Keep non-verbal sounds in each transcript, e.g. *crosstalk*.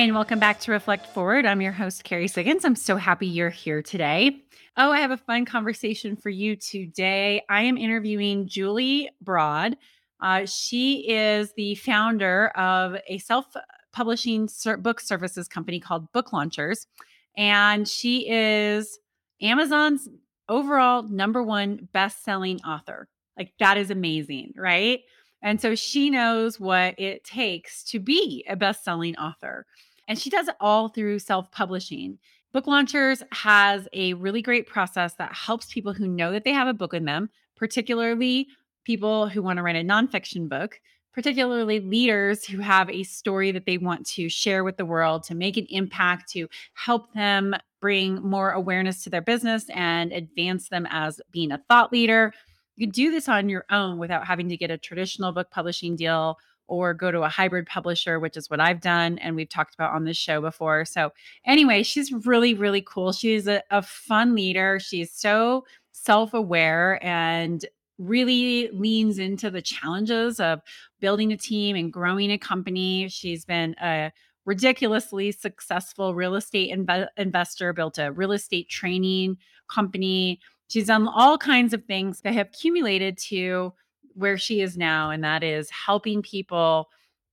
and welcome back to Reflect Forward. I'm your host, Carrie Siggins. I'm so happy you're here today. Oh, I have a fun conversation for you today. I am interviewing Julie Broad. Uh, she is the founder of a self publishing book services company called Book Launchers. And she is Amazon's overall number one best selling author. Like, that is amazing, right? And so she knows what it takes to be a best selling author. And she does it all through self publishing. Book Launchers has a really great process that helps people who know that they have a book in them, particularly people who want to write a nonfiction book, particularly leaders who have a story that they want to share with the world to make an impact, to help them bring more awareness to their business and advance them as being a thought leader. You can do this on your own without having to get a traditional book publishing deal or go to a hybrid publisher, which is what I've done and we've talked about on this show before. So, anyway, she's really, really cool. She's a, a fun leader. She's so self aware and really leans into the challenges of building a team and growing a company. She's been a ridiculously successful real estate inv- investor, built a real estate training company. She's done all kinds of things that have accumulated to where she is now, and that is helping people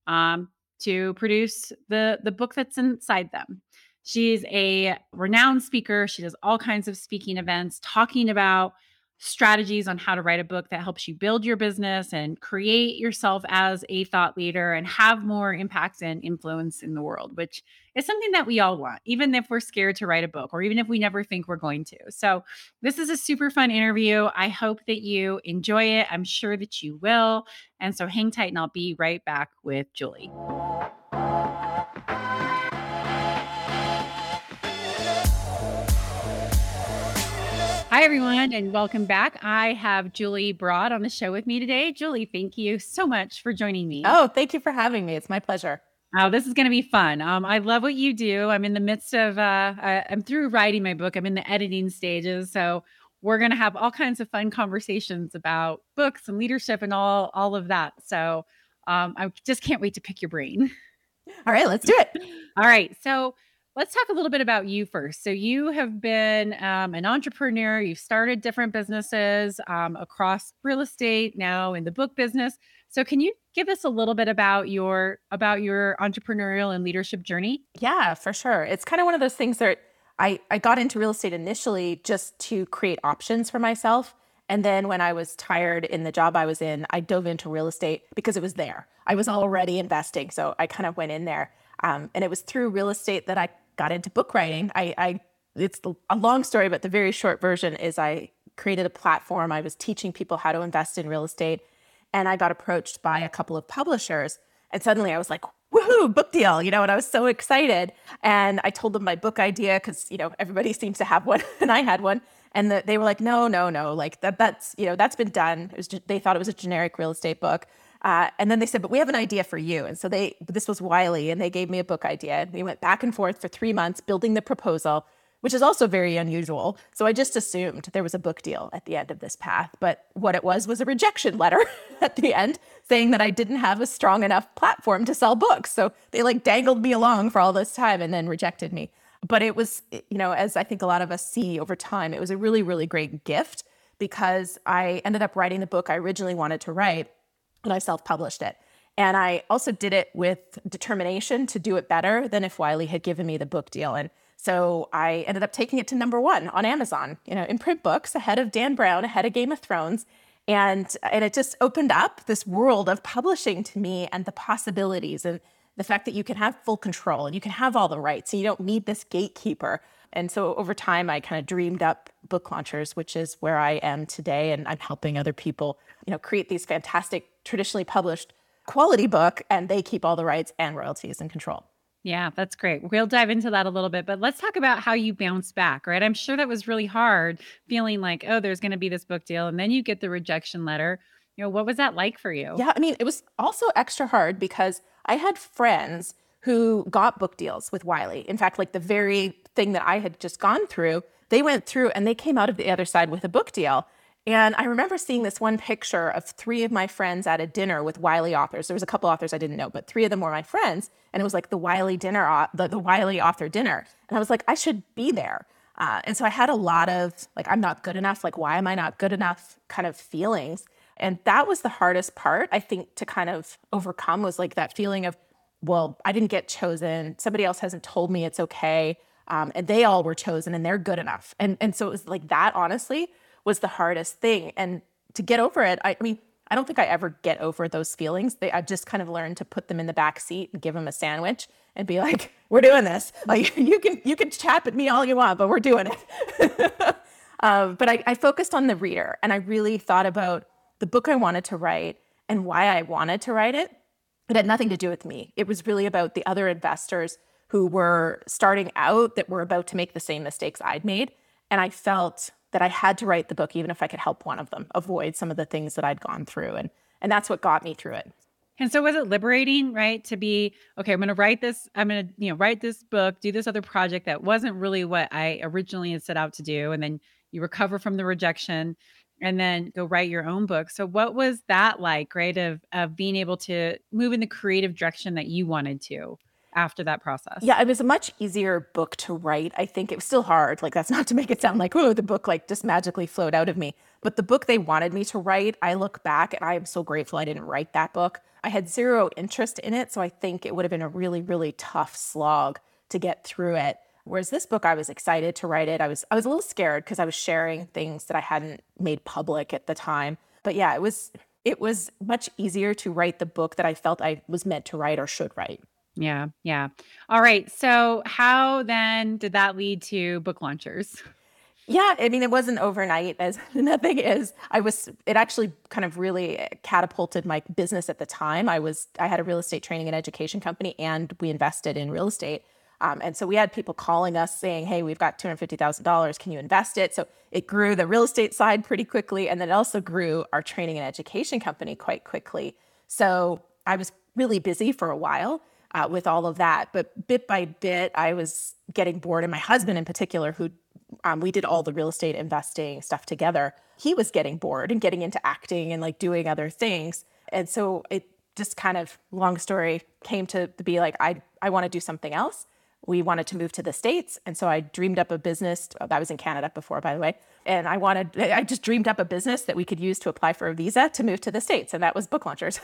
um, to produce the the book that's inside them. She's a renowned speaker. She does all kinds of speaking events, talking about strategies on how to write a book that helps you build your business and create yourself as a thought leader and have more impact and influence in the world, which is something that we all want, even if we're scared to write a book or even if we never think we're going to. So, this is a super fun interview. I hope that you enjoy it. I'm sure that you will. And so, hang tight and I'll be right back with Julie. Everyone, and welcome back. I have Julie Broad on the show with me today. Julie, thank you so much for joining me. Oh, thank you for having me. It's my pleasure. Oh, this is going to be fun. Um, I love what you do. I'm in the midst of, uh, I, I'm through writing my book. I'm in the editing stages. So we're going to have all kinds of fun conversations about books and leadership and all, all of that. So um, I just can't wait to pick your brain. All right, let's do it. *laughs* all right. So let's talk a little bit about you first. So, you have been um, an entrepreneur, you've started different businesses um, across real estate, now in the book business. So, can you give us a little bit about your about your entrepreneurial and leadership journey? Yeah, for sure. It's kind of one of those things that I I got into real estate initially just to create options for myself. And then when I was tired in the job I was in, I dove into real estate because it was there. I was already investing. So I kind of went in there. Um, and it was through real estate that I got into book writing. I, I it's a long story, but the very short version is I created a platform. I was teaching people how to invest in real estate, and I got approached by a couple of publishers. And suddenly I was like, woohoo, book deal, you know, and I was so excited. And I told them my book idea because, you know, everybody *laughs* seems to have one, and I had one. And the, they were like, no, no, no, like that, that's, you know, that's been done. It was just, they thought it was a generic real estate book. Uh, and then they said, but we have an idea for you. And so they, this was Wiley, and they gave me a book idea. And we went back and forth for three months building the proposal, which is also very unusual. So I just assumed there was a book deal at the end of this path. But what it was was a rejection letter *laughs* at the end saying that I didn't have a strong enough platform to sell books. So they like dangled me along for all this time and then rejected me. But it was, you know, as I think a lot of us see over time, it was a really, really great gift because I ended up writing the book I originally wanted to write and I self published it. And I also did it with determination to do it better than if Wiley had given me the book deal. And so I ended up taking it to number one on Amazon, you know, in print books, ahead of Dan Brown, ahead of Game of Thrones. And, and it just opened up this world of publishing to me and the possibilities and the fact that you can have full control and you can have all the rights and you don't need this gatekeeper. And so over time, I kind of dreamed up book launchers, which is where I am today. And I'm helping other people, you know, create these fantastic traditionally published quality book and they keep all the rights and royalties in control. Yeah, that's great. We'll dive into that a little bit, but let's talk about how you bounce back, right? I'm sure that was really hard feeling like, oh, there's going to be this book deal. And then you get the rejection letter. You know, what was that like for you? Yeah, I mean, it was also extra hard because I had friends who got book deals with Wiley. In fact, like the very thing that I had just gone through, they went through and they came out of the other side with a book deal. And I remember seeing this one picture of three of my friends at a dinner with Wiley authors. There was a couple authors I didn't know, but three of them were my friends. And it was like the Wiley dinner, the, the Wiley author dinner. And I was like, I should be there. Uh, and so I had a lot of like, I'm not good enough. Like, why am I not good enough kind of feelings. And that was the hardest part, I think, to kind of overcome was like that feeling of, well, I didn't get chosen. Somebody else hasn't told me it's okay. Um, and they all were chosen and they're good enough. And, and so it was like that, honestly, was the hardest thing. And to get over it, I, I mean, I don't think I ever get over those feelings. They, I've just kind of learned to put them in the back seat and give them a sandwich and be like, *laughs* "We're doing this. *laughs* Like you can you can chap at me all you want, but we're doing it." *laughs* um, but I, I focused on the reader, and I really thought about the book I wanted to write and why I wanted to write it. It had nothing to do with me. It was really about the other investors who were starting out that were about to make the same mistakes I'd made, and I felt that I had to write the book, even if I could help one of them avoid some of the things that I'd gone through. And, and that's what got me through it. And so was it liberating, right? To be, okay, I'm going to write this, I'm going to, you know, write this book, do this other project that wasn't really what I originally had set out to do. And then you recover from the rejection and then go write your own book. So what was that like, right? Of, of being able to move in the creative direction that you wanted to? after that process? Yeah, it was a much easier book to write. I think it was still hard. Like that's *laughs* not to make it sound like, oh, the book like just magically flowed out of me. But the book they wanted me to write, I look back and I am so grateful I didn't write that book. I had zero interest in it, so I think it would have been a really really tough slog to get through it. Whereas this book I was excited to write it. I was I was a little scared because I was sharing things that I hadn't made public at the time. But yeah, it was it was much easier to write the book that I felt I was meant to write or should write. Yeah, yeah. All right. So, how then did that lead to book launchers? Yeah, I mean, it wasn't overnight. As *laughs* nothing is, I was. It actually kind of really catapulted my business at the time. I was. I had a real estate training and education company, and we invested in real estate. Um, and so we had people calling us saying, "Hey, we've got two hundred fifty thousand dollars. Can you invest it?" So it grew the real estate side pretty quickly, and then it also grew our training and education company quite quickly. So I was really busy for a while uh, with all of that. But bit by bit, I was getting bored. And my husband, in particular, who um, we did all the real estate investing stuff together, he was getting bored and getting into acting and like doing other things. And so it just kind of, long story, came to be like, I, I want to do something else we wanted to move to the States. And so I dreamed up a business that was in Canada before, by the way. And I wanted, I just dreamed up a business that we could use to apply for a visa to move to the States. And that was book launchers.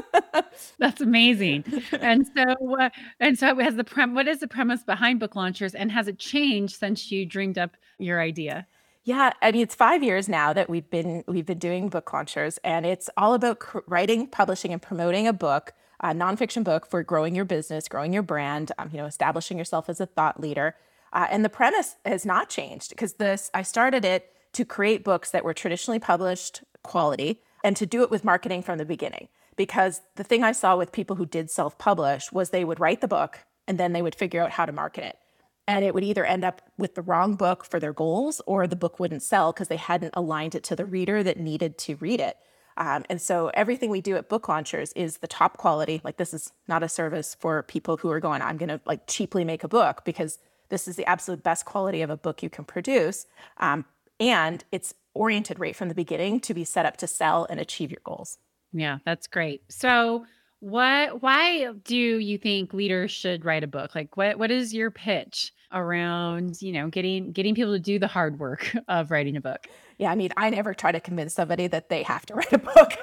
*laughs* That's amazing. And so, uh, and so has the prem, what is the premise behind book launchers and has it changed since you dreamed up your idea? Yeah, I mean it's 5 years now that we've been we've been doing book launchers and it's all about writing, publishing and promoting a book a nonfiction book for growing your business, growing your brand, um, you know, establishing yourself as a thought leader. Uh, and the premise has not changed because this I started it to create books that were traditionally published quality and to do it with marketing from the beginning. Because the thing I saw with people who did self-publish was they would write the book and then they would figure out how to market it. And it would either end up with the wrong book for their goals or the book wouldn't sell because they hadn't aligned it to the reader that needed to read it. Um, and so everything we do at book launchers is the top quality. Like this is not a service for people who are going, I'm going to like cheaply make a book because this is the absolute best quality of a book you can produce. Um, and it's oriented right from the beginning to be set up to sell and achieve your goals. Yeah, that's great. So what why do you think leaders should write a book? Like what what is your pitch around, you know, getting getting people to do the hard work *laughs* of writing a book? Yeah, I mean, I never try to convince somebody that they have to *laughs* write a book.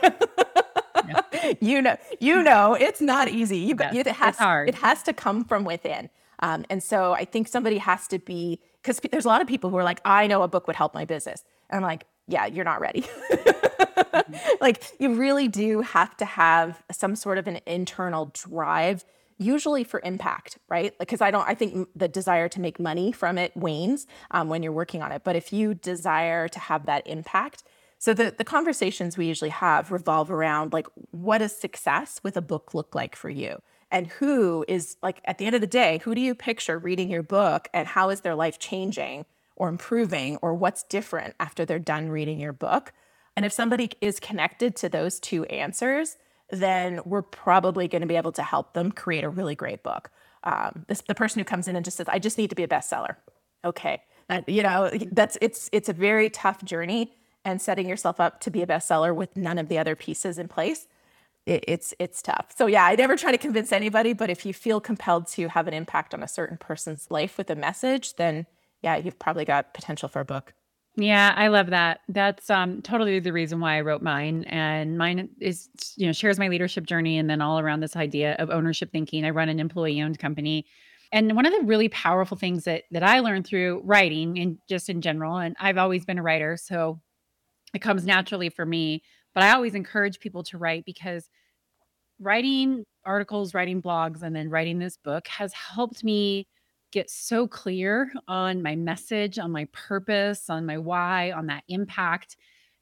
You know, you know, it's not easy. You got it has it has to come from within. Um, and so I think somebody has to be because there's a lot of people who are like, I know a book would help my business. And I'm like, yeah, you're not ready. *laughs* like you really do have to have some sort of an internal drive usually for impact right? Because i don't i think the desire to make money from it wanes um, when you're working on it. But if you desire to have that impact so the, the conversations we usually have revolve around like what does success with a book look like for you? And who is like at the end of the day who do you picture reading your book and how is their life changing or improving or what's different after they're done reading your book? And if somebody is connected to those two answers, then we're probably going to be able to help them create a really great book. Um, this, the person who comes in and just says, "I just need to be a bestseller." Okay, you know that's it's it's a very tough journey, and setting yourself up to be a bestseller with none of the other pieces in place it, it's it's tough so yeah i never try to convince anybody but if you feel compelled to have an impact on a certain person's life with a message then yeah you've probably got potential for a book yeah, I love that. That's um totally the reason why I wrote mine. And mine is, you know, shares my leadership journey and then all around this idea of ownership thinking. I run an employee owned company. And one of the really powerful things that that I learned through writing and just in general, and I've always been a writer, so it comes naturally for me. But I always encourage people to write because writing articles, writing blogs, and then writing this book has helped me get so clear on my message, on my purpose, on my why, on that impact,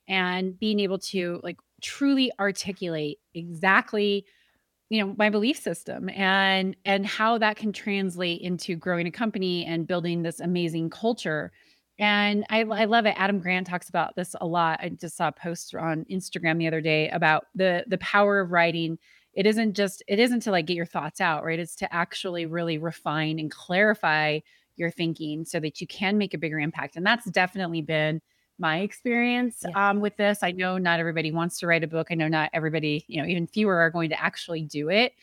and being able to like truly articulate exactly you know my belief system and and how that can translate into growing a company and building this amazing culture. And I, I love it. Adam grant talks about this a lot. I just saw a post on instagram the other day about the the power of writing it isn't just it isn't to like get your thoughts out right? It's to actually really refine and clarify your thinking so that you can make a bigger impact and that's definitely been my experience yeah. um, with this. I know not everybody wants to write a book. I know not everybody you know even fewer are going to actually do it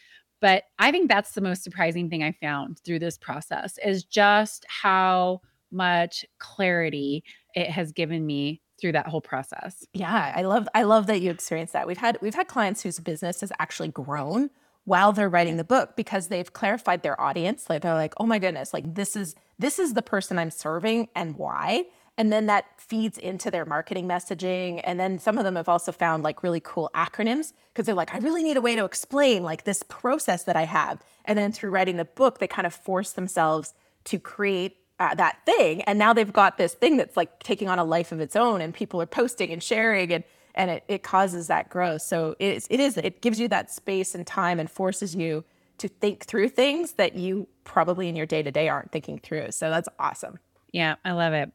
but i think that's the most surprising thing i found through this process is just how much clarity it has given me through that whole process. Yeah, I love I love that you experienced that. We've had we've had clients whose business has actually grown while they're writing the book because they've clarified their audience. Like they're like, "Oh my goodness, like this is this is the person I'm serving and why." And then that feeds into their marketing messaging. And then some of them have also found like really cool acronyms because they're like, I really need a way to explain like this process that I have. And then through writing the book, they kind of force themselves to create uh, that thing and now they've got this thing that's like taking on a life of its own and people are posting and sharing and and it, it causes that growth. So it is, it is it gives you that space and time and forces you to think through things that you probably in your day to day aren't thinking through. So that's awesome. Yeah i love it.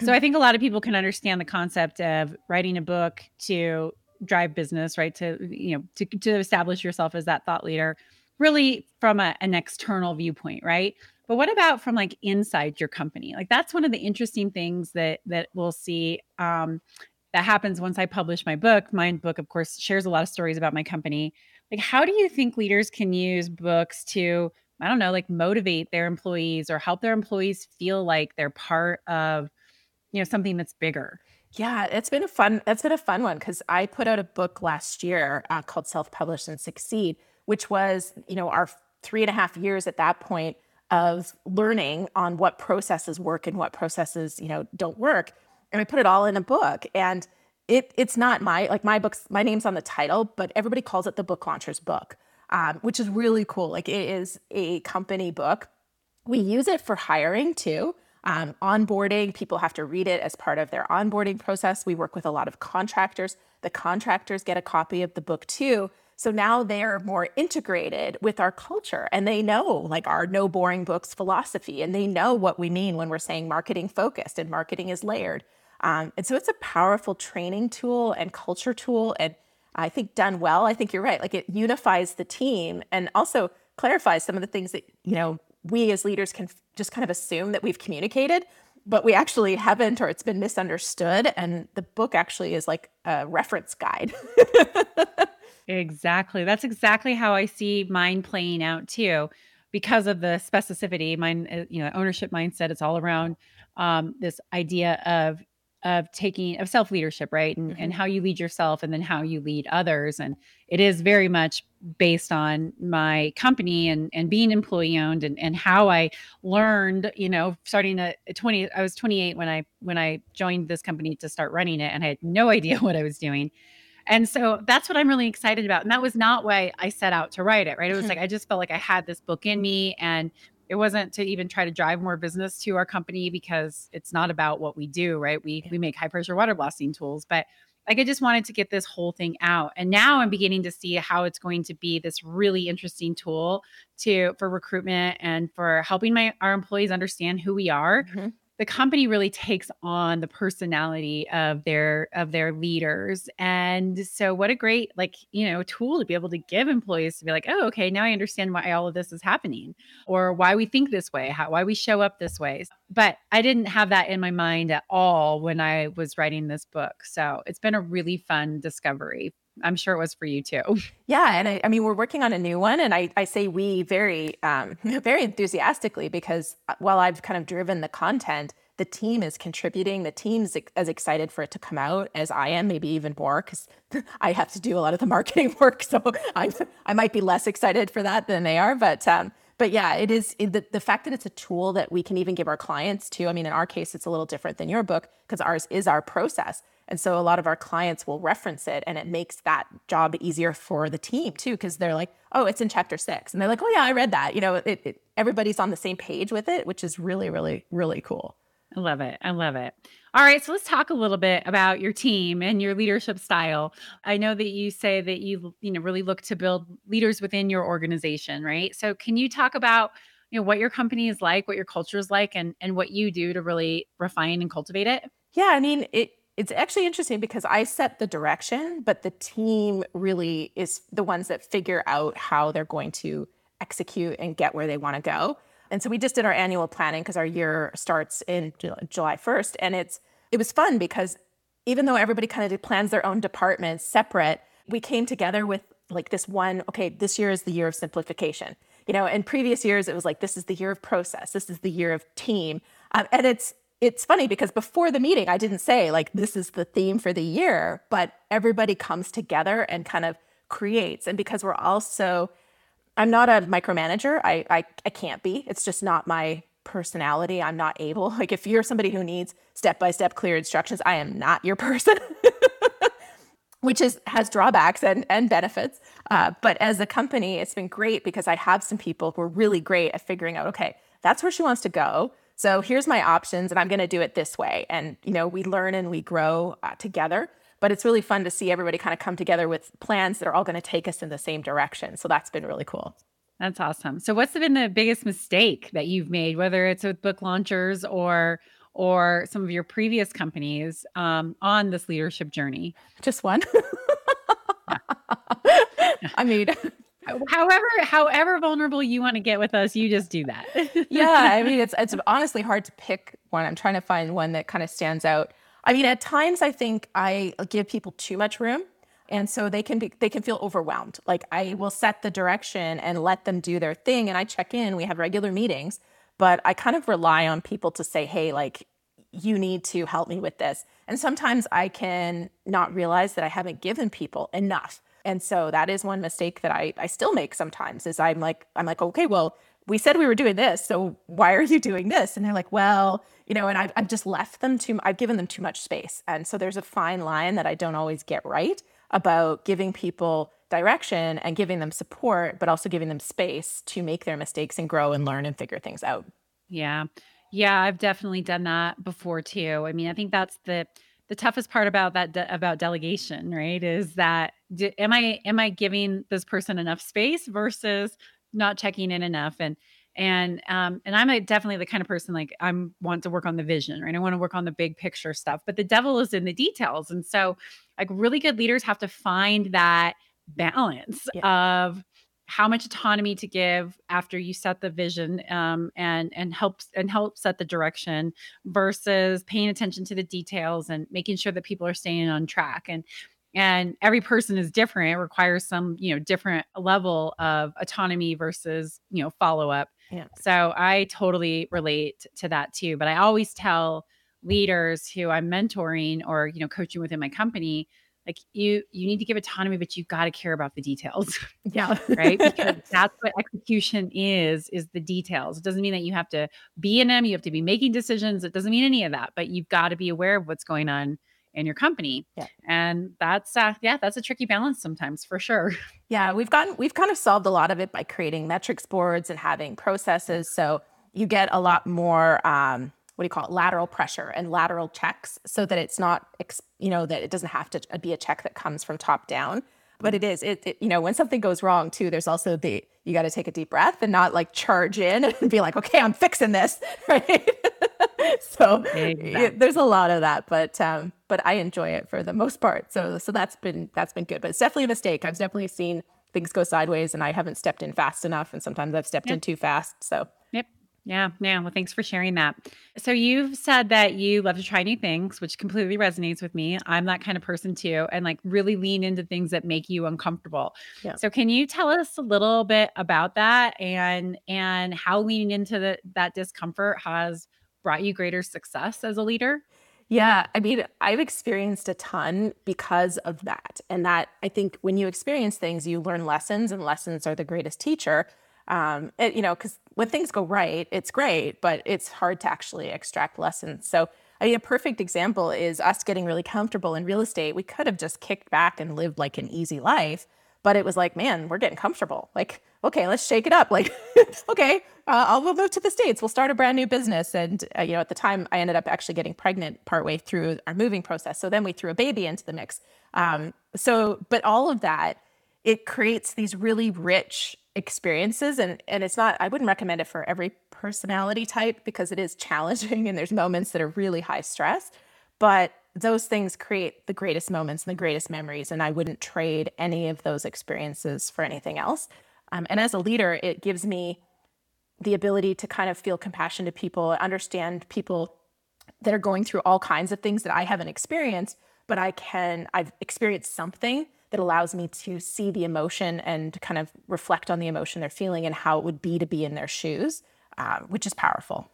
So i think a lot of people can understand the concept of writing a book to drive business right? To you know to, to establish yourself as that thought leader really from a, an external viewpoint right but what about from like inside your company? Like that's one of the interesting things that that we'll see um, that happens once I publish my book. My book, of course, shares a lot of stories about my company. Like, how do you think leaders can use books to, I don't know, like motivate their employees or help their employees feel like they're part of, you know, something that's bigger? Yeah, it's been a fun. That's been a fun one because I put out a book last year uh, called "Self Publish and Succeed," which was, you know, our three and a half years at that point of learning on what processes work and what processes you know don't work. And i put it all in a book and it it's not my like my books my name's on the title but everybody calls it the book launcher's book um, which is really cool. Like it is a company book. We use it for hiring too. Um, onboarding people have to read it as part of their onboarding process. We work with a lot of contractors. The contractors get a copy of the book too so now they're more integrated with our culture and they know like our no boring books philosophy and they know what we mean when we're saying marketing focused and marketing is layered. Um, and so it's a powerful training tool and culture tool. And I think done well, I think you're right. Like it unifies the team and also clarifies some of the things that, you know, we as leaders can just kind of assume that we've communicated, but we actually haven't or it's been misunderstood. And the book actually is like a reference guide. *laughs* Exactly. That's exactly how I see mine playing out too, because of the specificity. Mine, uh, you know, ownership mindset. It's all around um, this idea of of taking of self leadership, right, and mm-hmm. and how you lead yourself, and then how you lead others. And it is very much based on my company and and being employee owned, and and how I learned. You know, starting at twenty, I was twenty eight when I when I joined this company to start running it, and I had no *laughs* idea what I was doing and so that's what I'm really excited about. And that was not why I set out to write it, right? It was like I just felt like I had this book in me and it wasn't to even try to drive more business to our company because it's not about what we do, right? We we make high pressure water blasting tools, but like I just wanted to get this whole thing out. And now I'm beginning to see how it's going to be this really interesting tool to for recruitment and for helping my our employees understand who we are. Mm-hmm the company really takes on the personality of their of their leaders and so what a great like you know tool to be able to give employees to be like oh okay now i understand why all of this is happening or why we think this way how why we show up this way. But i didn't have that in my mind at all when i was writing this book so it's been a really fun discovery I'm sure it was for you too. *laughs* Yeah, and I, I, mean, we're working on a new one, and I, I say we very, um, *laughs* very enthusiastically because uh, while I've kind of driven the content, the team is contributing. The team's as excited for it to come out as I am, maybe even more, because *laughs* I have to do a lot of the marketing work. So I, I might be less excited for that than they are. But um, but yeah, it is the, the fact that it's a tool that we can even give our clients to. I mean, in our case, it's a little different than your book because ours is our process. And so a lot of our clients will reference it and it makes that job easier for the team too, because they're like, oh, it's in chapter six. And they're like, oh, yeah, I read that. You know, it, it, everybody's on the same page with it, which is really, really, really cool. I love it. I love it. All right, so let's talk a little bit about your team and your leadership style. I know that you say that you you know really look to build leaders within your organization, right? So can you talk about you know what your company is like, what your culture is like and and what you do to really refine and cultivate it? Yeah, I mean, it it's actually interesting because I set the direction, but the team really is the ones that figure out how they're going to execute and get where they want to go. And so we just did our annual planning because our year starts in July 1st. And it's it was fun because even though everybody kind of plans their own departments separate, we came together with like this one, okay, this year is the year of simplification. You know, in previous years, it was like, this is the year of process, this is the year of team. Um, and it's it's funny because before the meeting, I didn't say like this is the theme for the year, but everybody comes together and kind of creates. And because we're also, I'm not a micromanager. I, I I can't be. It's just not my personality. I'm not able. *laughs* Like if you're somebody who needs step by step clear instructions, I am not your *laughs* person. Which is has drawbacks and and benefits. Uh, but as a company, it's been great because I have some people who are really great at figuring out. Okay, that's where she wants to go so here's my options, and I'm going to do it this way. And, you know, we learn and we grow uh, together. But it's really fun to see everybody kind of come together with plans that are all going to take us in the same direction. So that's been really cool. That's awesome. So what's been the biggest mistake that you've made, whether it's with book launchers or or some of your previous companies um, on this leadership journey? Just one. *laughs* *laughs* I mean, *laughs* however however vulnerable you want to get with us you just do that. *laughs* Yeah i mean it's it's honestly hard to pick one. I'm trying to find one that kind of stands out. I mean at times i think i give people too much room and so they can be they can feel overwhelmed. Like i will set the direction and let them do their thing and i check in we have regular meetings but i kind of rely on people to say hey like you need to help me with this. And sometimes i can not realize that i haven't given people enough and so that is one mistake that I, I still make sometimes is I'm like, I'm like, okay, well, we said we were doing this. So why are you doing this? And they're like, well, you know, and I've, I've just left them too, I've given them too much space. And so there's a fine line that I don't always get right about giving people direction and giving them support, but also giving them space to make their mistakes and grow and learn and figure things out. Yeah. Yeah. I've definitely done that before too. I mean, I think that's the, the toughest part about that de- about delegation right is that do, am i am i giving this person enough space versus not checking in enough? And and um and i'm a, definitely the kind of person like i'm want to work on the vision right? I want to work on the big picture stuff but the devil is in the details. And so like really good leaders have to find that balance yeah. of how much autonomy to give after you set the vision um, and and helps and help set the direction versus paying attention to the details and making sure that people are staying on track and and every person is different it requires some you know different level of autonomy versus you know follow up yeah. so i totally relate to that too but i always tell leaders who i'm mentoring or you know coaching within my company like you you need to give autonomy but you've got to care about the details *laughs* yeah. right? Because *laughs* that's what execution is is the details. It doesn't mean that you have to be in them you have to be making decisions. It doesn't mean any of that but you've got to be aware of what's going on in your company. Yeah. and that's uh yeah that's a tricky balance sometimes for sure. *laughs* Yeah we've gotten we've kind of solved a lot of it by creating metrics boards and having processes. So you get a lot more um what do you call it lateral pressure and lateral checks so that it's not you know that it doesn't have to be a check that comes from top down but it is it, it you know when something goes wrong too there's also the you got to take a deep breath and not like charge in *laughs* and be like okay i'm fixing this *laughs* right *laughs* so exactly. there's a lot of that, but um, but I enjoy it for the most part. So so that's been that's been good. But it's definitely a mistake. I've definitely seen things go sideways, and I haven't stepped in fast enough, and sometimes I've stepped yep. in too fast. So yep. Yeah, yeah. Well, thanks for sharing that. So you've said that you love to try new things, which completely resonates with me. I'm that kind of person too, and like really lean into things that make you uncomfortable. Yeah. So can you tell us a little bit about that and and how leaning into the, that discomfort has brought you greater success as a leader? Yeah, I mean, I've experienced a ton because of that. And that I think when you experience things, you learn lessons, and lessons are the greatest teacher. Um, it, you know, because when things go right, it's great, but it's hard to actually extract lessons. So, I mean, a perfect example is us getting really comfortable in real estate. We could have just kicked back and lived like an easy life, but it was like, man, we're getting comfortable. Like, okay, let's shake it up. Like, *laughs* okay, uh, I'll we'll move to the states. We'll start a brand new business. And uh, you know, at the time, I ended up actually getting pregnant partway through our moving process. So then we threw a baby into the mix. Um, so, but all of that, it creates these really rich experiences and and it's not I wouldn't recommend it for every personality type because it is challenging and there's moments that are really high stress but those things create the greatest moments and the greatest memories and I wouldn't trade any of those experiences for anything else. Um, and as a leader it gives me the ability to kind of feel compassion to people understand people that are going through all kinds of things that I haven't experienced but I can I've experienced something that allows me to see the emotion and kind of reflect on the emotion they're feeling and how it would be to be in their shoes, uh, which is powerful.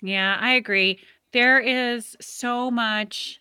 Yeah, I agree. There is so much.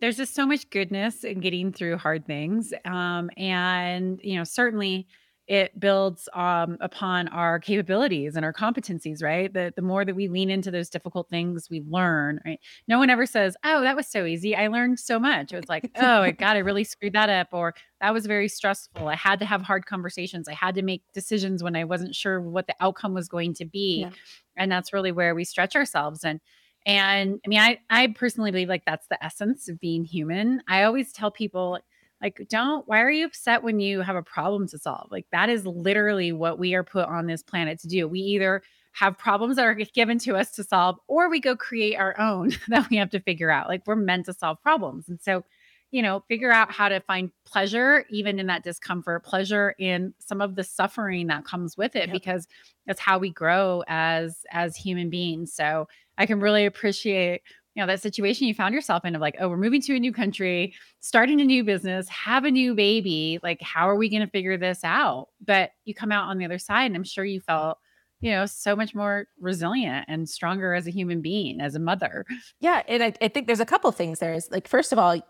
There's just so much goodness in getting through hard things. Um, and, you know, certainly it builds um, upon our capabilities and our competencies, right? The, the more that we lean into those difficult things, we learn, right? No one ever says, Oh, that was so easy. I learned so much. It was like, Oh, God, I really screwed that up. Or that was very stressful. I had to have hard conversations. I had to make decisions when I wasn't sure what the outcome was going to be. Yeah. And that's really where we stretch ourselves. And and I mean, I I personally believe like that's the essence of being human. I always tell people like, don't, why are you upset when you have a problem to solve? Like, that is literally what we are put on this planet to do. We either have problems that are given to us to solve, or we go create our own *laughs* that we have to figure out. Like, we're meant to solve problems. And so, you know, figure out how to find pleasure even in that discomfort, pleasure in some of the suffering that comes with it, yep. because that's how we grow as as human beings. So I can really appreciate you know that situation you found yourself in of like oh we're moving to a new country starting a new business have a new baby like how are we going to figure this out? But you come out on the other side and i'm sure you felt you know so much more resilient and stronger as a human being as a mother. Yeah and i, I think there's a couple things there is like first of all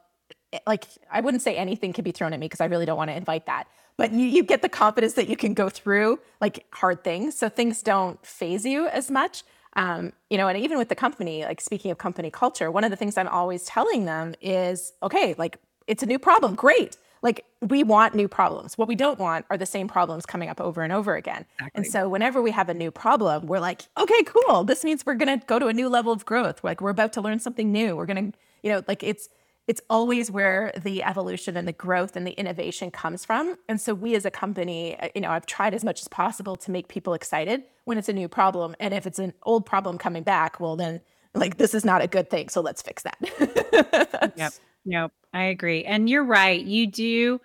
eh, like i wouldn't say anything can be thrown at me because i really don't want to invite that but you, you get the confidence that you can go through like hard things so things don't phase you as much um, you know, and even with the company, like speaking of company culture, one of the things I'm always telling them is, okay, like it's a new problem, great. Like we want new problems. What we don't want are the same problems coming up over and over again. Exactly. And so whenever we have a new problem, we're like, okay, cool. This means we're gonna go to a new level of growth. Like we're about to learn something new. We're gonna, you know, like it's it's always where the evolution and the growth and the innovation comes from. And so we as a company, uh, you know, I've tried as much as possible to make people excited when it's a new problem. And if it's an old problem coming back, well then like this is not a good thing. So let's fix that. *laughs* yep. Yep. I agree. And you're right. You do,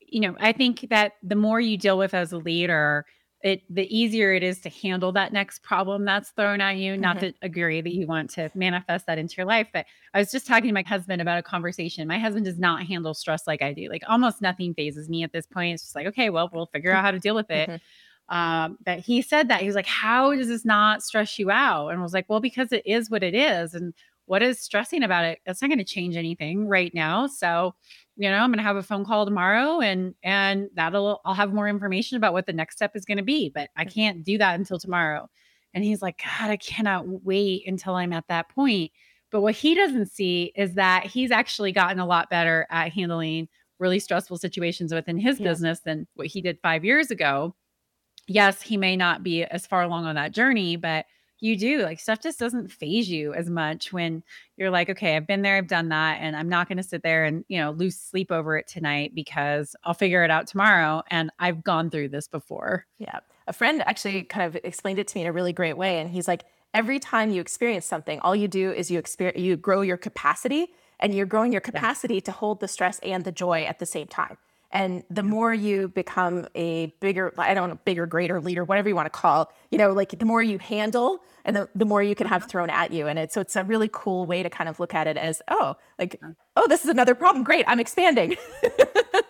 you know, I think that the more you deal with as a leader, it the easier it is to handle that next problem that's thrown at you. Not mm-hmm. to agree that you want to manifest that into your life, but I was just talking to my husband about a conversation. My husband does not handle stress like I do. Like almost nothing phases me at this point. It's just like, okay, well, we'll figure out how to deal with it. Mm-hmm. Um, but he said that he was like, "How does this not stress you out?" And I was like, "Well, because it is what it is, and what is stressing about it? That's not going to change anything right now." So you know i'm going to have a phone call tomorrow and and that'll i'll have more information about what the next step is going to be but i can't do that until tomorrow. And he's like god i cannot wait until i'm at that point. But what he doesn't see is that he's actually gotten a lot better at handling really stressful situations within his yeah. business than what he did 5 years ago. Yes he may not be as far along on that journey but you do like stuff just doesn't phase you as much when you're like okay i've been there i've done that and i'm not going to sit there and you know lose sleep over it tonight because i'll figure it out tomorrow and i've gone through this before yeah a friend actually kind of explained it to me in a really great way and he's like every time you experience something, all you do is you experience you grow your capacity and you're growing your capacity yeah. to hold the stress and the joy at the same time. And the more you become a bigger, I don't know, bigger, greater leader, whatever you want to call, you know, like the more you handle and the, the more you can have uh-huh. thrown at you. And it's, so it's a really cool way to kind of look at it as, oh, like, oh, this is another problem. Great. I'm expanding. *laughs*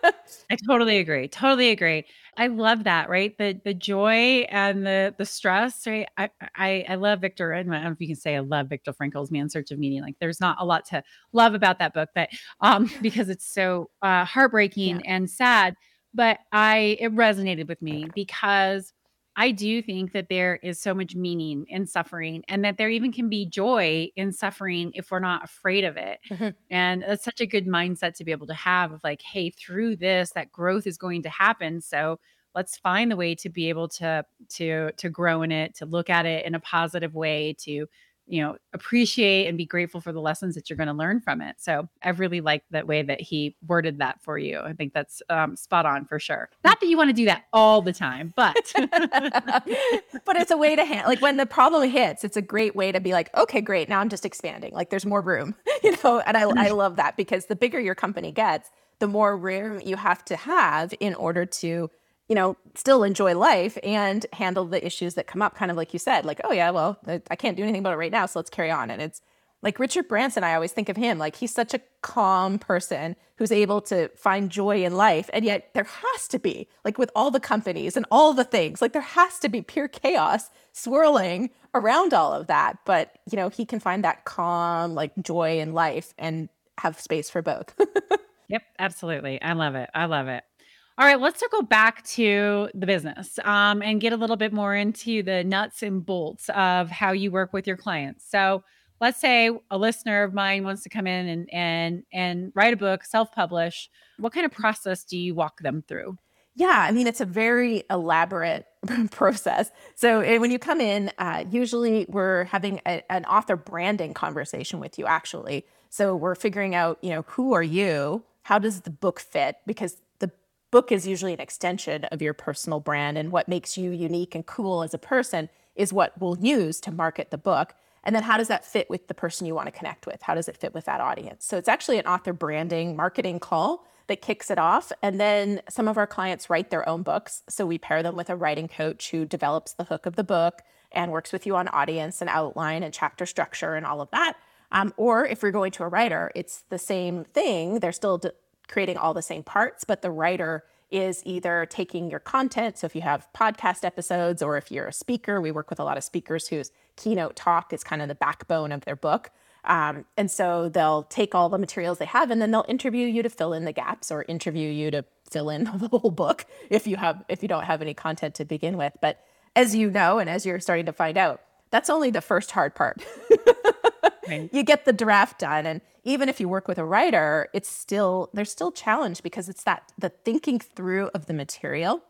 I totally agree. Totally agree. I love that, right? The the joy and the the stress, right? I I, I love Viktor. I don't know if you can say I love Viktor Frankl's Man's Search of Meaning. Like there's not a lot to love about that book, but um *laughs* because it's so uh heartbreaking yeah. and sad. But I it resonated with me because I do think that there is so much meaning in suffering and that there even can be joy in suffering if we're not afraid of it. Mm-hmm. And that's such a good mindset to be able to have of like, hey, through this, that growth is going to happen. So let's find the way to be able to to to grow in it, to look at it in a positive way, to you know appreciate and be grateful for the lessons that you're going to learn from it. So i really like that way that he worded that for you. I think that's um, spot on for sure. Not that you want to do that all the time but *laughs* but it's a way to handle like when the problem hits it's a great way to be like okay great now i'm just expanding. Like there's more room. *laughs* You know and i, I love that because the bigger your company gets the more room you have to have in order to you know, still enjoy life and handle the issues that come up, kind of like you said, like, oh, yeah, well, I can't do anything about it right now. So let's carry on. And it's like Richard Branson, I always think of him like he's such a calm person who's able to find joy in life. And yet there has to be, like with all the companies and all the things, like there has to be pure chaos swirling around all of that. But, you know, he can find that calm, like joy in life and have space for both. *laughs* yep, absolutely. I love it. I love it. All right, let's circle back to the business um, and get a little bit more into the nuts and bolts of how you work with your clients. So, let's say a listener of mine wants to come in and and and write a book, self-publish. What kind of process do you walk them through? Yeah, I mean it's a very elaborate *laughs* process. So when you come in, uh, usually we're having a, an author branding conversation with you. Actually, so we're figuring out, you know, who are you? How does the book fit? Because book is usually an extension of your personal brand and what makes you unique and cool as a person is what we'll use to market the book. And then how does that fit with the person you want to connect with? How does it fit with that audience? So it's actually an author branding marketing call that kicks it off and then some of our clients write their own books. So we pair them with a writing coach who develops the hook of the book and works with you on audience and outline and chapter structure and all of that. Um, or if you're going to a writer it's the same thing. They're still creating all the same parts, but the writer is either taking your content. So if you have podcast episodes or if you're a speaker, we work with a lot of speakers whose keynote talk is kind of the backbone of their book. Um, and so they'll take all the materials they have and then they'll interview you to fill in the gaps or interview you to fill in *laughs* the whole book if you have if you don't have any content to begin with. But as you know, and as you're starting to find out, that's only the first hard part. *laughs* right. You get the draft done and even if you work with a writer, it's still there's still challenge because it's that the thinking through of the material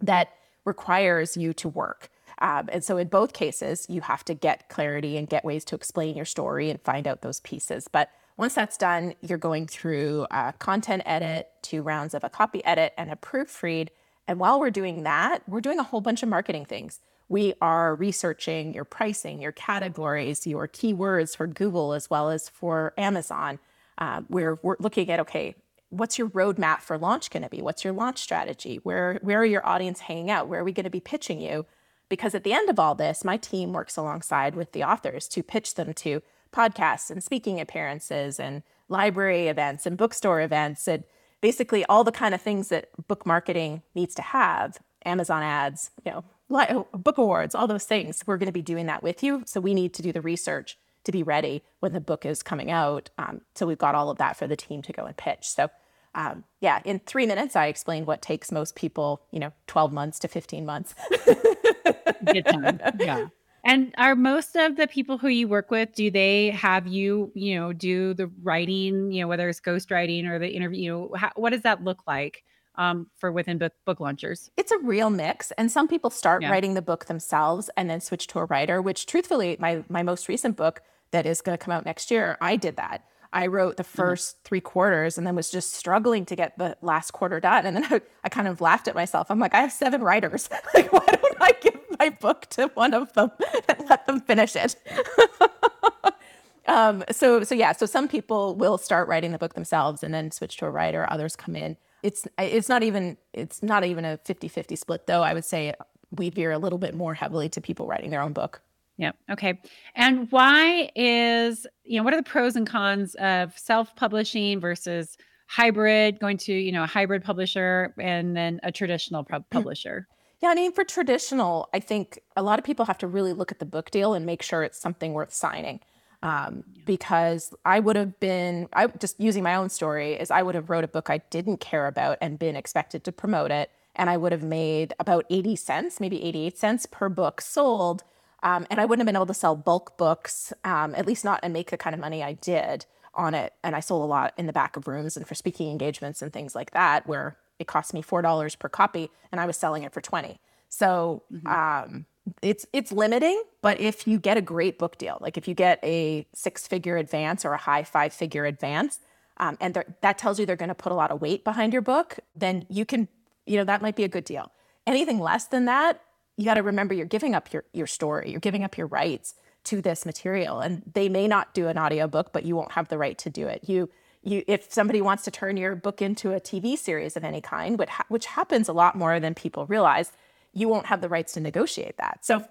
that requires you to work. Um, and so in both cases, you have to get clarity and get ways to explain your story and find out those pieces. But once that's done, you're going through a content edit, two rounds of a copy edit, and a proofread. And while we're doing that, we're doing a whole bunch of marketing things we are researching your pricing, your categories, your keywords for Google as well as for Amazon. Uh, we're, we're looking at okay, what's your roadmap for launch going to be? What's your launch strategy? Where where are your audience hanging out? Where are we going to be pitching you? Because at the end of all this, my team works alongside with the authors to pitch them to podcasts and speaking appearances and library events and bookstore events and basically all the kind of things that book marketing needs to have. Amazon ads, you know, book awards, all those things. We're going to be doing that with you. So we need to do the research to be ready when the book is coming out. Um, so we've got all of that for the team to go and pitch. So um, yeah, in three minutes, I explained what takes most people, you know, 12 months to 15 months. *laughs* Good time. *laughs* Yeah. And are most of the people who you work with, do they have you, you know, do the writing, you know, whether it's ghostwriting or the interview, you know, how, what does that look like? Um, for within book, book launchers? It's a real mix. And some people start yeah. writing the book themselves and then switch to a writer, which truthfully, my, my most recent book that is going to come out next year, I did that. I wrote the 1st mm-hmm. three quarters and then was just struggling to get the last quarter done. And then I, I kind of laughed at myself. I'm like, I have seven writers. *laughs* like, why don't I give my book to one of them and let them finish it? *laughs* um, so, so yeah, so some people will start writing the book themselves and then switch to a writer. Others come in. It's it's not even it's not even a 50-50 split though. I would say we veer a little bit more heavily to people writing their own book. Yeah. Okay. And why is, you know, what are the pros and cons of self publishing versus hybrid, going to, you know, a hybrid publisher and then a traditional hmm. publisher? Yeah. I mean, for traditional, I think a lot of people have to really look at the book deal and make sure it's something worth signing. Um, because I would have been, I just using my own story, is I would have wrote a book I didn't care about and been expected to promote it. And I would have made about 80 cents, maybe 88 cents per book sold um, and I wouldn't have been able to sell bulk books, um, at least not and make the kind of money I did on it. And I sold a lot in the back of rooms and for speaking engagements and things like that, where it cost me four dollars per copy, and I was selling it for twenty. So mm-hmm. um, it's it's limiting, but if you get a great book deal, like if you get a six figure advance or a high five figure advance, um, and that tells you they're going to put a lot of weight behind your book, then you can, you know, that might be a good deal. Anything less than that, you got to remember you're giving up your, your story, you're giving up your rights to this material. And they may not do an audiobook, but you won't have the right to do it. You you if somebody wants to turn your book into a TV series of any kind, which, ha- which happens a lot more than people realize, you won't have the rights to negotiate that. So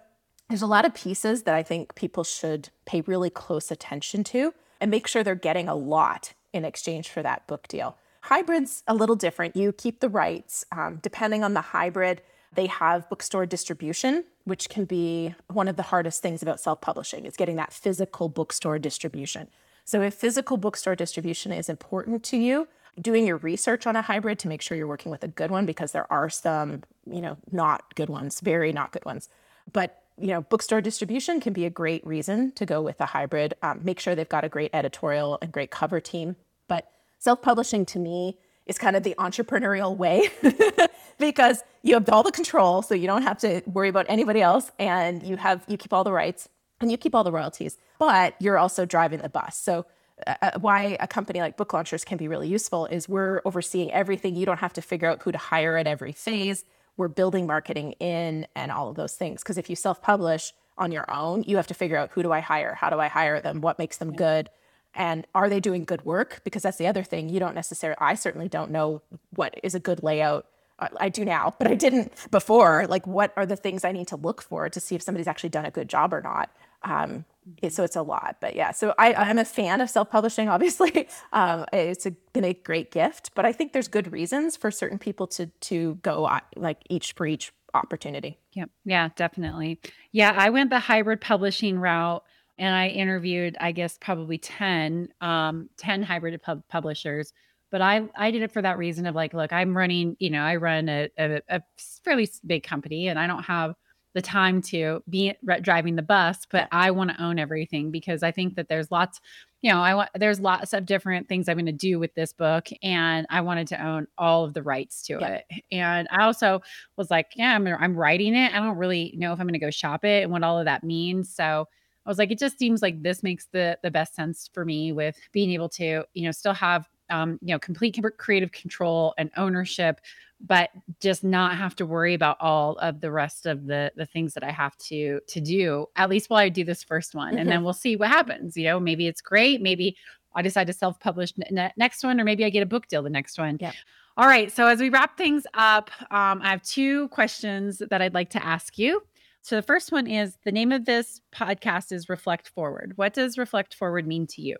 there's a lot of pieces that I think people should pay really close attention to and make sure they're getting a lot in exchange for that book deal. Hybrid's a little different. You keep the rights. Um, depending on the hybrid, they have bookstore distribution, which can be one of the hardest things about self publishing, is getting that physical bookstore distribution. So, if physical bookstore distribution is important to you, doing your research on a hybrid to make sure you're working with a good one because there are some, you know, not good ones, very not good ones. But you know, bookstore distribution can be a great reason to go with a hybrid. Um, make sure they've got a great editorial and great cover team. But self publishing to me is kind of the entrepreneurial way *laughs* because you have all the control so you don't have to worry about anybody else and you have you keep all the rights and you keep all the royalties but you're also driving the bus so uh, uh, why a company like book launchers can be really useful is we're overseeing everything. You don't have to figure out who to hire at every phase. We're building marketing in and all of those things. Because if you self-publish on your own you have to figure out who do i hire? How do i hire them? What makes them good? And are they doing good work? Because that's the other thing. You don't necessarily i certainly don't know what is a good layout. I do now, but I didn't before. Like, what are the things I need to look for to see if somebody's actually done a good job or not? Um, so it's a lot, but yeah. So I, I'm a fan of self-publishing. *laughs* Obviously, um, it's a, been a great gift, but I think there's good reasons for certain people to to go like each for each opportunity. Yeah, yeah, definitely. Yeah, I went the hybrid publishing route and I interviewed, I guess, probably 10, um, 10 hybrid pub- publishers. But I, I did it for that reason of like, look, I'm running, you know, I run a, a, a fairly big company and I don't have the time to be driving the bus, but I want to own everything because I think that there's lots, you know, I want there's lots of different things I'm going to do with this book, and I wanted to own all of the rights to yeah. it. And I also was like, yeah, I'm I'm writing it. I don't really know if I'm going to go shop it and what all of that means. So I was like, it just seems like this makes the the best sense for me with being able to, you know, still have um, you know, complete creative control and ownership, but just not have to worry about all of the rest of the the things that I have to to do. At least while I do this first one, and then *laughs* we'll see what happens. You know, maybe it's great. Maybe I decide to self publish n- next one, or maybe I get a book deal the next one. Yeah. All right. So as we wrap things up, um, I have two questions that I'd like to ask you. So the first one is the name of this podcast is Reflect Forward. What does Reflect Forward mean to you?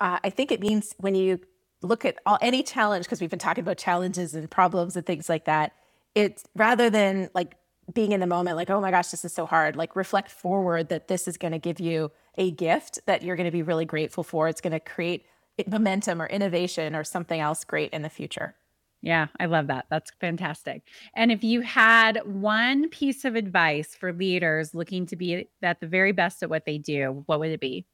Uh, I think it means when you look at all, any challenge, because we've been talking about challenges and problems and things like that, it's rather than like being in the moment, like, oh my gosh, this is so hard, like reflect forward that this is going to give you a gift that you're going to be really grateful for. It's going to create momentum or innovation or something else great in the future. Yeah, I love that. That's fantastic. And if you had one piece of advice for leaders looking to be at the very best at what they do, what would it be?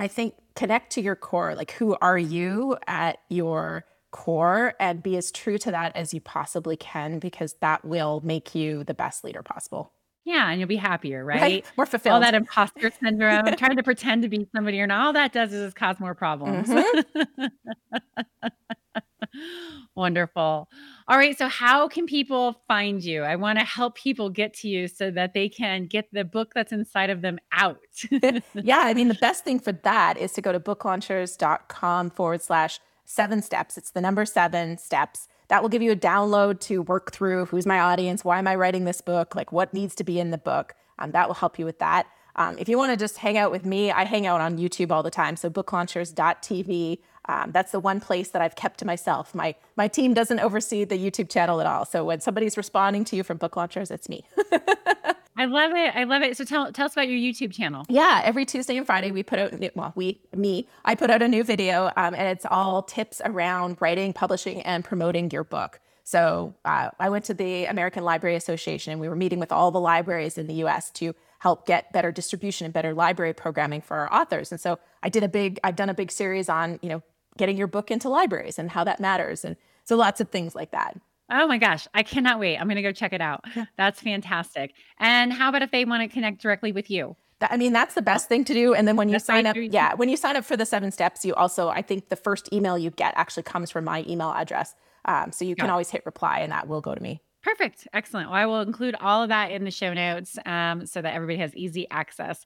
I think connect to your core. Like, who are you at your core and be as true to that as you possibly can, because that will make you the best leader possible. Yeah, and you'll be happier, right? Right? More All that imposter *laughs* syndrome, trying to pretend to be somebody you're not, all that does is cause more problems. Mhm. *laughs* *laughs* Wonderful. All right, so how can people find you? I wanna help people get to you so that they can get the book that's inside of them out. *laughs* Yeah, I mean, the *laughs* best thing for that is to go to booklaunchers.com forward slash seven steps. It's the number seven steps. That will give you a download to work through who's my audience, why am I writing this book, like what needs to be in the book. Um, that will help you with that. Um, if you want to just hang out with me, I hang out on YouTube all the time. So booklaunchers.tv. Um, that's the one place that I've kept to myself. My my team doesn't oversee the YouTube channel at all. So when somebody's responding to you from Book Launchers, it's me. *laughs* I love it. I love it. So tell tell us about your YouTube channel. Yeah, every Tuesday and Friday we put out new, well, we me I put out a new video, um, and it's all tips around writing, publishing, and promoting your book. So uh, I went to the American Library Association, and we were meeting with all the libraries in the U.S. to help get better distribution and better library programming for our authors. And so I did a big, I've done a big series on you know getting your book into libraries and how that matters, and so lots of things like that. Oh my gosh, I cannot wait. I'm gonna go check it out. Yeah. That's fantastic. And how about if they want to connect directly with you? I mean, that's the best thing to do. And then when you That's sign up, yeah, when you sign up for the seven steps, you also, I think the first email you get actually comes from my email address. Um, so you can always hit reply and that will go to me. Perfect. Excellent. Well, I will include all of that in the show notes um, so that everybody has easy access.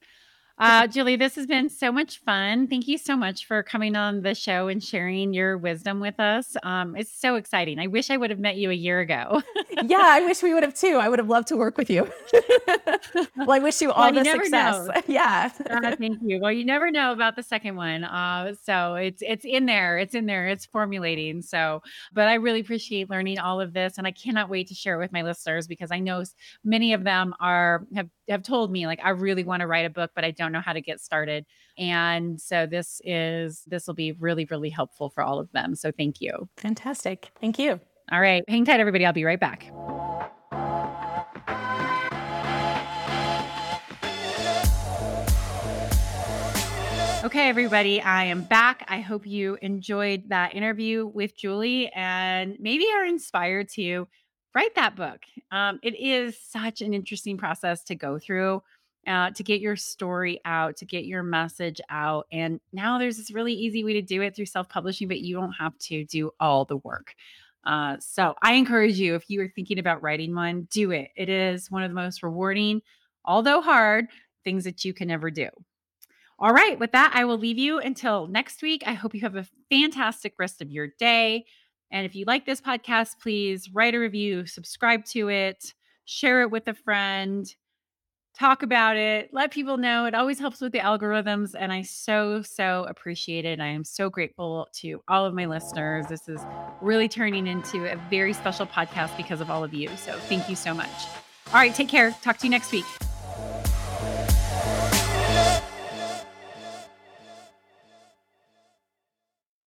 Uh, Julie, this has been so much fun. Thank you so much for coming on the show and sharing your wisdom with us. Um, it's so exciting. I wish I would have met you a year ago. *laughs* yeah, I wish we would have too. I would have loved to work with you. *laughs* well, I wish you all Well, the never success. know. *laughs* yeah. Uh, thank you. Well, you never know about the second one. Uh, so it's it's in there. It's in there. It's formulating. So, but I really appreciate learning all of this, and I cannot wait to share it with my listeners because I know many of them are have have told me like I really want to write a book, but I don't know how to get started. And so this is this will be really really helpful for all of them. So thank you. Fantastic. Thank you. All right, hang tight, everybody. I'll be right back. Okay, everybody, I am back. I hope you enjoyed that interview with Julie and maybe are inspired to write that book. Um, it is such an interesting process to go through uh, to get your story out, to get your message out. And now there's this really easy way to do it through self publishing, but you don't have to do all the work. Uh, so I encourage you, if you are thinking about writing one, do it. It is one of the most rewarding, although hard, things that you can never do. All right, with that, I will leave you until next week. I hope you have a fantastic rest of your day. And if you like this podcast, please write a review, subscribe to it, share it with a friend, talk about it, let people know. It always helps with the algorithms. And I so, so appreciate it. I am so grateful to all of my listeners. This is really turning into a very special podcast because of all of you. So thank you so much. All right, take care. Talk to you next week.